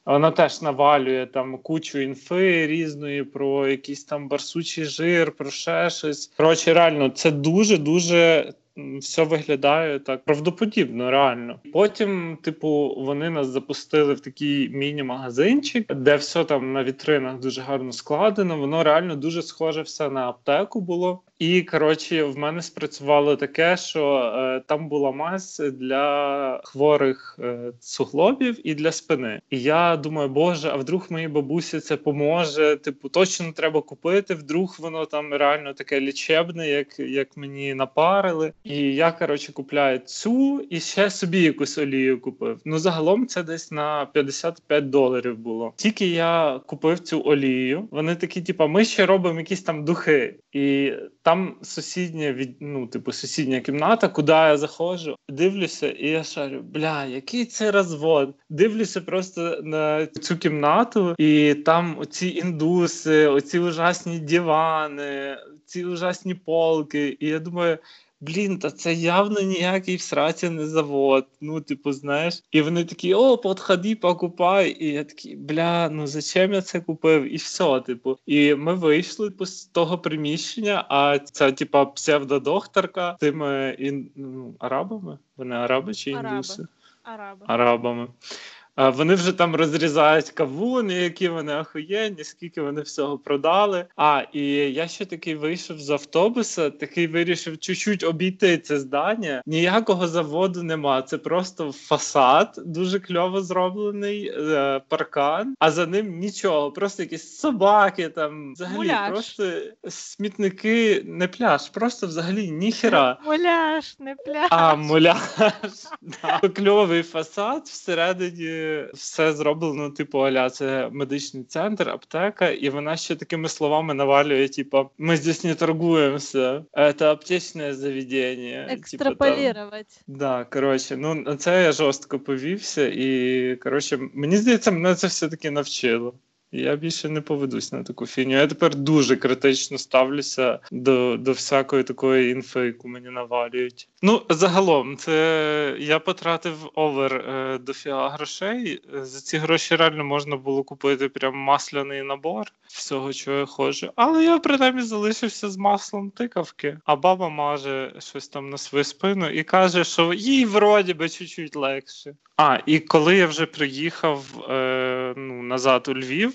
Вона теж навалює там кучу інфи різної про якийсь там барсучий жир, про ще щось. Коротше, реально, це дуже дуже. Все виглядає так правдоподібно, реально. Потім, типу, вони нас запустили в такий міні-магазинчик, де все там на вітринах дуже гарно складено. Воно реально дуже схоже все на аптеку було. І коротше, в мене спрацювало таке, що е, там була мазь для хворих е, суглобів і для спини. І я думаю, боже, а вдруг моїй бабусі це поможе? Типу, точно треба купити. Вдруг воно там реально таке лічебне, як, як мені напарили. І я коротше купляю цю і ще собі якусь олію купив. Ну загалом це десь на 55 доларів було. Тільки я купив цю олію. Вони такі, типу, ми ще робимо якісь там духи. І там сусідня від ну, типу, сусідня кімната, куди я заходжу, дивлюся, і я шарю, бля, який це розвод. Дивлюся просто на цю кімнату, і там оці індуси, оці ужасні дивани, ці ужасні полки. І я думаю. Блін, та це явно ніякий в сраці не завод. Ну, типу, знаєш, і вони такі: о, подходи, покупай. І я такий, бля, ну зачем я це купив? І все, типу. І ми вийшли типу, з того приміщення, а ця, типа, псевдодокторка тими ін... ну, арабами? Вони араби чи індуси? Араби. Арабами. А Вони вже там розрізають кавуни, які вони охуєнні, скільки вони всього продали. А і я ще такий вийшов з автобуса, такий вирішив чуть-чуть обійти це здання. Ніякого заводу нема. Це просто фасад, дуже кльово зроблений е, паркан, а за ним нічого. Просто якісь собаки там взагалі Муляж. просто смітники, не пляж, просто взагалі ніхера. Муляж, не пляж. А, муляж. Да. Кльовий фасад всередині все зроблено, типу, аля, це медичний центр, аптека, і вона ще такими словами навалює: типу, ми здесь не торгуємося, це аптечне заведення. Типу. Екстраполірувати. Да, коротше, ну на це я жорстко повівся, і коротше, мені здається, мене це все-таки навчило. Я більше не поведусь на таку фіню. Я тепер дуже критично ставлюся до до всякої такої інфи, яку мені навалюють. Ну, загалом, це я потратив овер е, дофіга грошей. За ці гроші реально можна було купити прям масляний набор всього, чого я хочу. Але я принаймні залишився з маслом тикавки, а баба маже щось там на свою спину і каже, що їй вроді би чуть-чуть легше. А, і коли я вже приїхав е, ну, назад у Львів,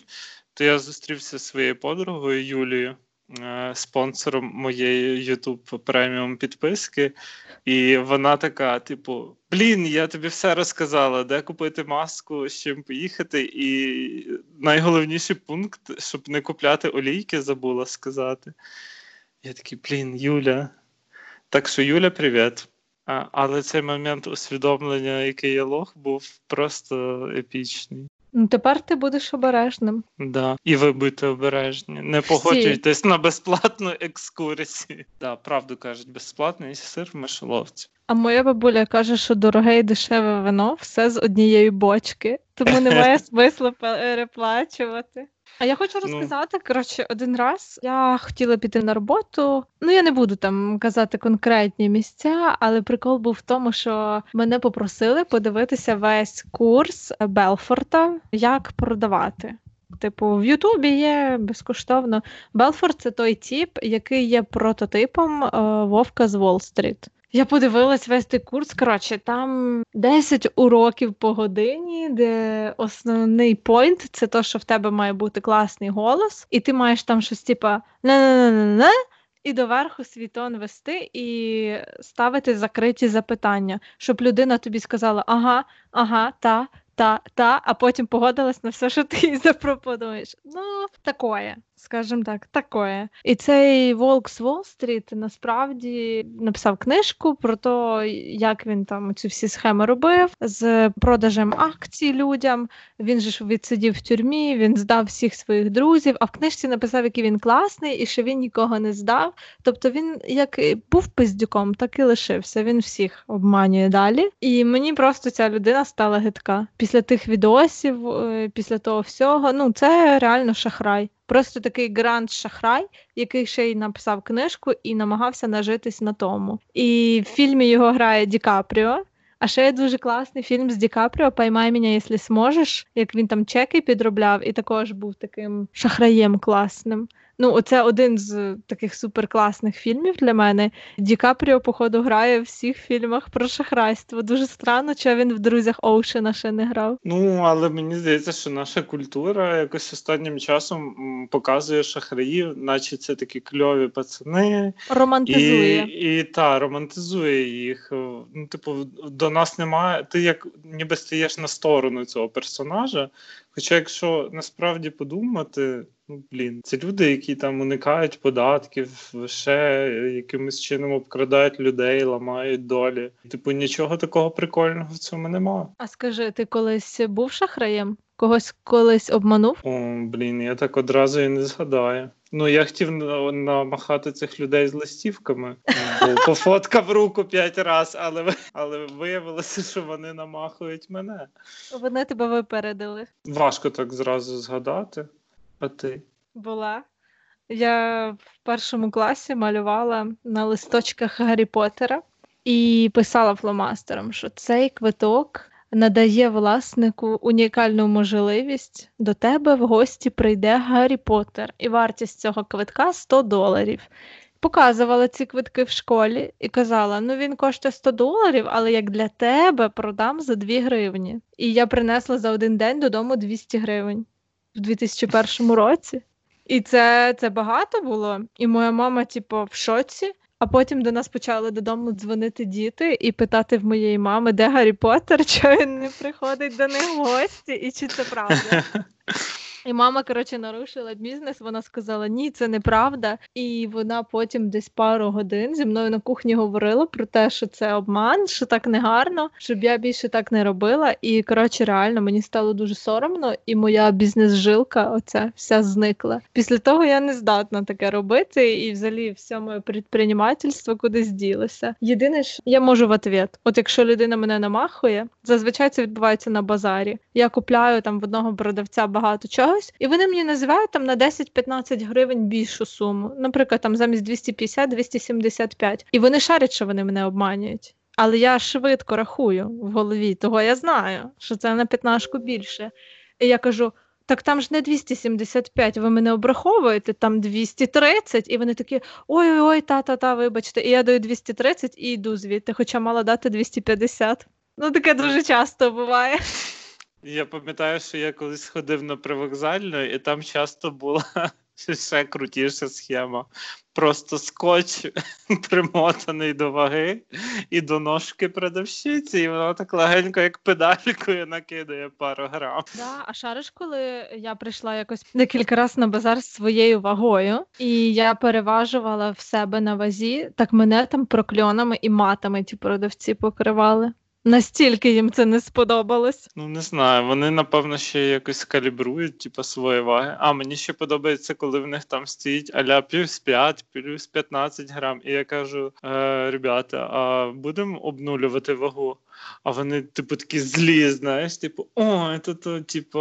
то я зустрівся зі своєю подругою Юлією, е, спонсором моєї YouTube преміум підписки. І вона така: типу: Блін, я тобі все розказала, де купити маску, з чим поїхати. І найголовніший пункт, щоб не купляти олійки, забула сказати. Я такий, блін, Юля. Так що, Юля, привіт. Але цей момент усвідомлення, який я лох, був просто епічний. Ну тепер ти будеш обережним. Да. І ви будьте обережні. Не погоджуйтесь на безплатну екскурсію. Да, правду кажуть, безплатний сир в мишоловці. А моя бабуля каже, що дороге і дешеве вино все з однієї бочки, тому немає смислу переплачувати. А я хочу Ну. розказати, коротше, один раз я хотіла піти на роботу. Ну, я не буду там казати конкретні місця, але прикол був в тому, що мене попросили подивитися весь курс Белфорта, як продавати. Типу, в Ютубі є безкоштовно. Белфорд це той тіп, який є прототипом е, Вовка з Уолл-стріт. Я подивилась весь той курс. Коротше, там 10 уроків по годині, де основний пойнт це то, що в тебе має бути класний голос, і ти маєш там щось типа не-не-не-не-не, і доверху свій тон вести і ставити закриті запитання, щоб людина тобі сказала ага, ага, та, та, та, а потім погодилась на все, що ти їй запропонуєш. Ну, такое, скажімо так, такое. І цей Волк з Уолл-стріт насправді написав книжку про те, як він там ці всі схеми робив з продажем акцій людям. Він же ж відсидів в тюрмі, він здав всіх своїх друзів, а в книжці написав, який він класний і що він нікого не здав. Тобто він як був пиздюком, так і лишився. Він всіх обманює далі. І мені просто ця людина стала гидка. Після тих відосів, е, після того всього, ну це реально шахрай. Просто такий гранд шахрай, який ще й написав книжку і намагався нажитись на тому. І в фільмі його грає Ді Капріо. А ще є дуже класний фільм з Ді Капріо «Поймай мене, якщо зможеш, як він там чеки підробляв, і також був таким шахраєм класним. Ну, оце один з таких суперкласних фільмів для мене. Ді Капріо, походу, грає в всіх фільмах про шахрайство. Дуже странно, що він в друзях Оушена ще не грав. Ну, але мені здається, що наша культура якось останнім часом показує шахраїв, наче це такі кльові пацани. Романтизує. І, і та, романтизує їх. Ну, типу, до нас немає. Ти як ніби стаєш на сторону цього персонажа. Хоча, якщо насправді подумати, ну блін, це люди, які там уникають податків, ще якимось чином обкрадають людей, ламають долі. Типу, нічого такого прикольного в цьому немає. А скажи, ти колись був шахраєм? Когось колись обманув? О, блін, я так одразу і не згадаю. Ну, я хотів намахати цих людей з листівками, бо пофоткав руку п'ять разів, але, але виявилося, що вони намахують мене. Вони тебе випередили. Важко так зразу згадати. А ти? Була. Я в першому класі малювала на листочках Гаррі Поттера і писала фломастером, що цей квиток надає власнику унікальну можливість до тебе в гості прийде Гаррі Поттер, і вартість цього квитка 100 доларів. Показувала ці квитки в школі і казала: ну він коштує 100 доларів, але як для тебе продам за 2 гривні. І я принесла за один день додому 200 гривень в 2001 році. І це, це багато було. І моя мама, типу, в шоці. А потім до нас почали додому дзвонити діти і питати в моєї мами, де Гаррі Поттер, чого він не приходить до них в гості, і чи це правда. І мама, коротше, нарушила бізнес. Вона сказала: ні, це неправда. І вона потім десь пару годин зі мною на кухні говорила про те, що це обман, що так негарно, щоб я більше так не робила. І коротше, реально мені стало дуже соромно, і моя бізнес-жилка, оця вся зникла. Після того я не здатна таке робити, і взагалі все моє предпринимательство кудись ділося. Єдине, що я можу в ответ. От якщо людина мене намахує, зазвичай це відбувається на базарі. Я купляю там в одного продавця багато чогось, і вони мені називають там на 10-15 гривень більшу суму. Наприклад, там замість 250-275. І вони шарять, що вони мене обманюють. Але я швидко рахую в голові, того я знаю, що це на п'ятнашку більше. І я кажу: так там ж не 275, ви мене обраховуєте, там 230, і вони такі: ой-ой-ой, та-та-та, вибачте. І я даю 230 і йду звідти, хоча мала дати 250. Ну, таке дуже часто буває. Я пам'ятаю, що я колись ходив на привокзальну, і там часто була ще крутіша схема. Просто скотч примотаний до ваги і до ножки продавщиці, і вона так легенько, як педалькою, накидає пару грам. Да, а шариш, коли я прийшла якось декілька разів на базар з своєю вагою, і я переважувала в себе на вазі, так мене там прокльонами і матами ті продавці покривали. Настільки їм це не сподобалось. Ну, не знаю, вони, напевно, ще якось калібрують, типу, свої ваги. А мені ще подобається, коли в них там стоїть аля плюс 5, плюс 15 грам. І я кажу: е, ребята, а будемо обнулювати вагу? А вони, типу, такі злі, знаєш, типу, о, це то, типу,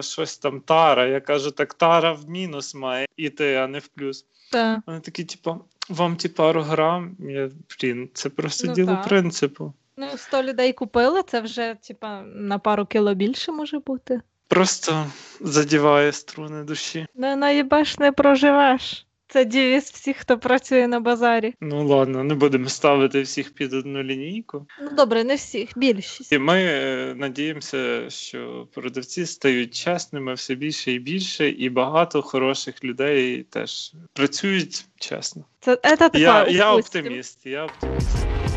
щось там тара. Я кажу, так тара в мінус має іти, а не в плюс. Та. Вони такі, типу, вам ті пару грам. Я, блін, це просто Ну, діло так. принципу. Ну, 100 людей купили, це вже, типа, на пару кіло більше може бути. Просто задіває струни душі. Не наїбеш, не проживеш. Це дівіз всіх, хто працює на базарі. Ну ладно, не будемо ставити всіх під одну лінійку. Ну добре, не всіх, більшість. І ми е, надіємося, що продавці стають чесними все більше і більше, і багато хороших людей теж працюють чесно. Це, це така, Я, я оптиміст. Я оптиміст.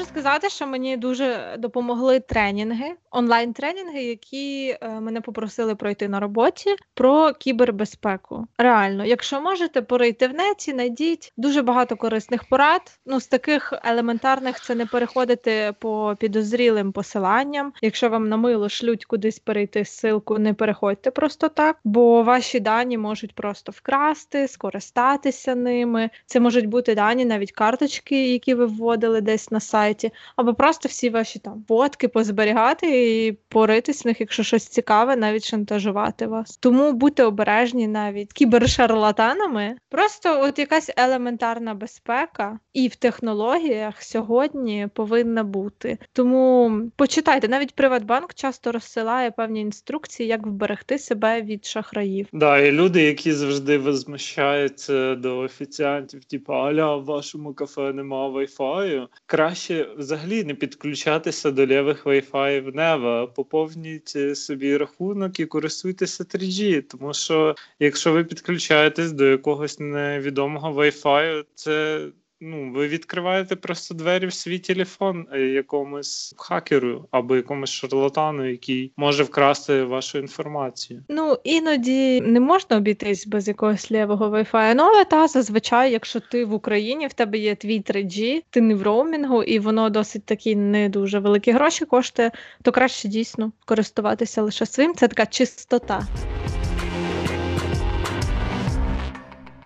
Можу сказати, що мені дуже допомогли тренінги, онлайн-тренінги, які е, мене попросили пройти на роботі про кібербезпеку. Реально, якщо можете, порийте в неті, знайдіть дуже багато корисних порад. Ну, з таких елементарних це не переходити по підозрілим посиланням. Якщо вам на мило шлють кудись перейти ссылку, не переходьте просто так, бо ваші дані можуть просто вкрасти, скористатися ними. Це можуть бути дані, навіть карточки, які ви вводили десь на сайті, або просто всі ваші там фотки позберігати і поритись в них, якщо щось цікаве, навіть шантажувати вас. Тому будьте обережні навіть кібершарлатанами. Просто от якась елементарна безпека і в технологіях сьогодні повинна бути. Тому почитайте, навіть Приватбанк часто розсилає певні інструкції, як вберегти себе від шахраїв. Да, і люди, які завжди возмущаються до офіціантів, типу, аля, в вашому кафе нема вайфаю. Краще взагалі не підключатися до лівих вайфаїв нева. Поповніть собі рахунок і користуйтеся 3G, тому що якщо ви підключаєтесь до якогось невідомого вайфаю, це ну, ви відкриваєте просто двері в свій телефон е, якомусь хакеру або якомусь шарлатану, який може вкрасти вашу інформацію. Ну, іноді не можна обійтись без якогось лівого Wi-Fi, ну але та зазвичай, якщо ти в Україні, в тебе є твій 3G, ти не в роумінгу, і воно досить такі не дуже великі гроші коштує, то краще дійсно користуватися лише своїм. Це така чистота.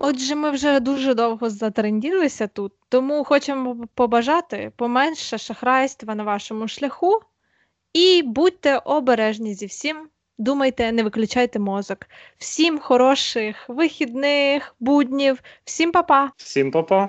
Отже, ми вже дуже довго затренділися тут, тому хочемо побажати поменше шахрайства на вашому шляху і будьте обережні зі всім. Думайте, не виключайте мозок. Всім хороших вихідних, буднів, всім па-па! Всім па-па!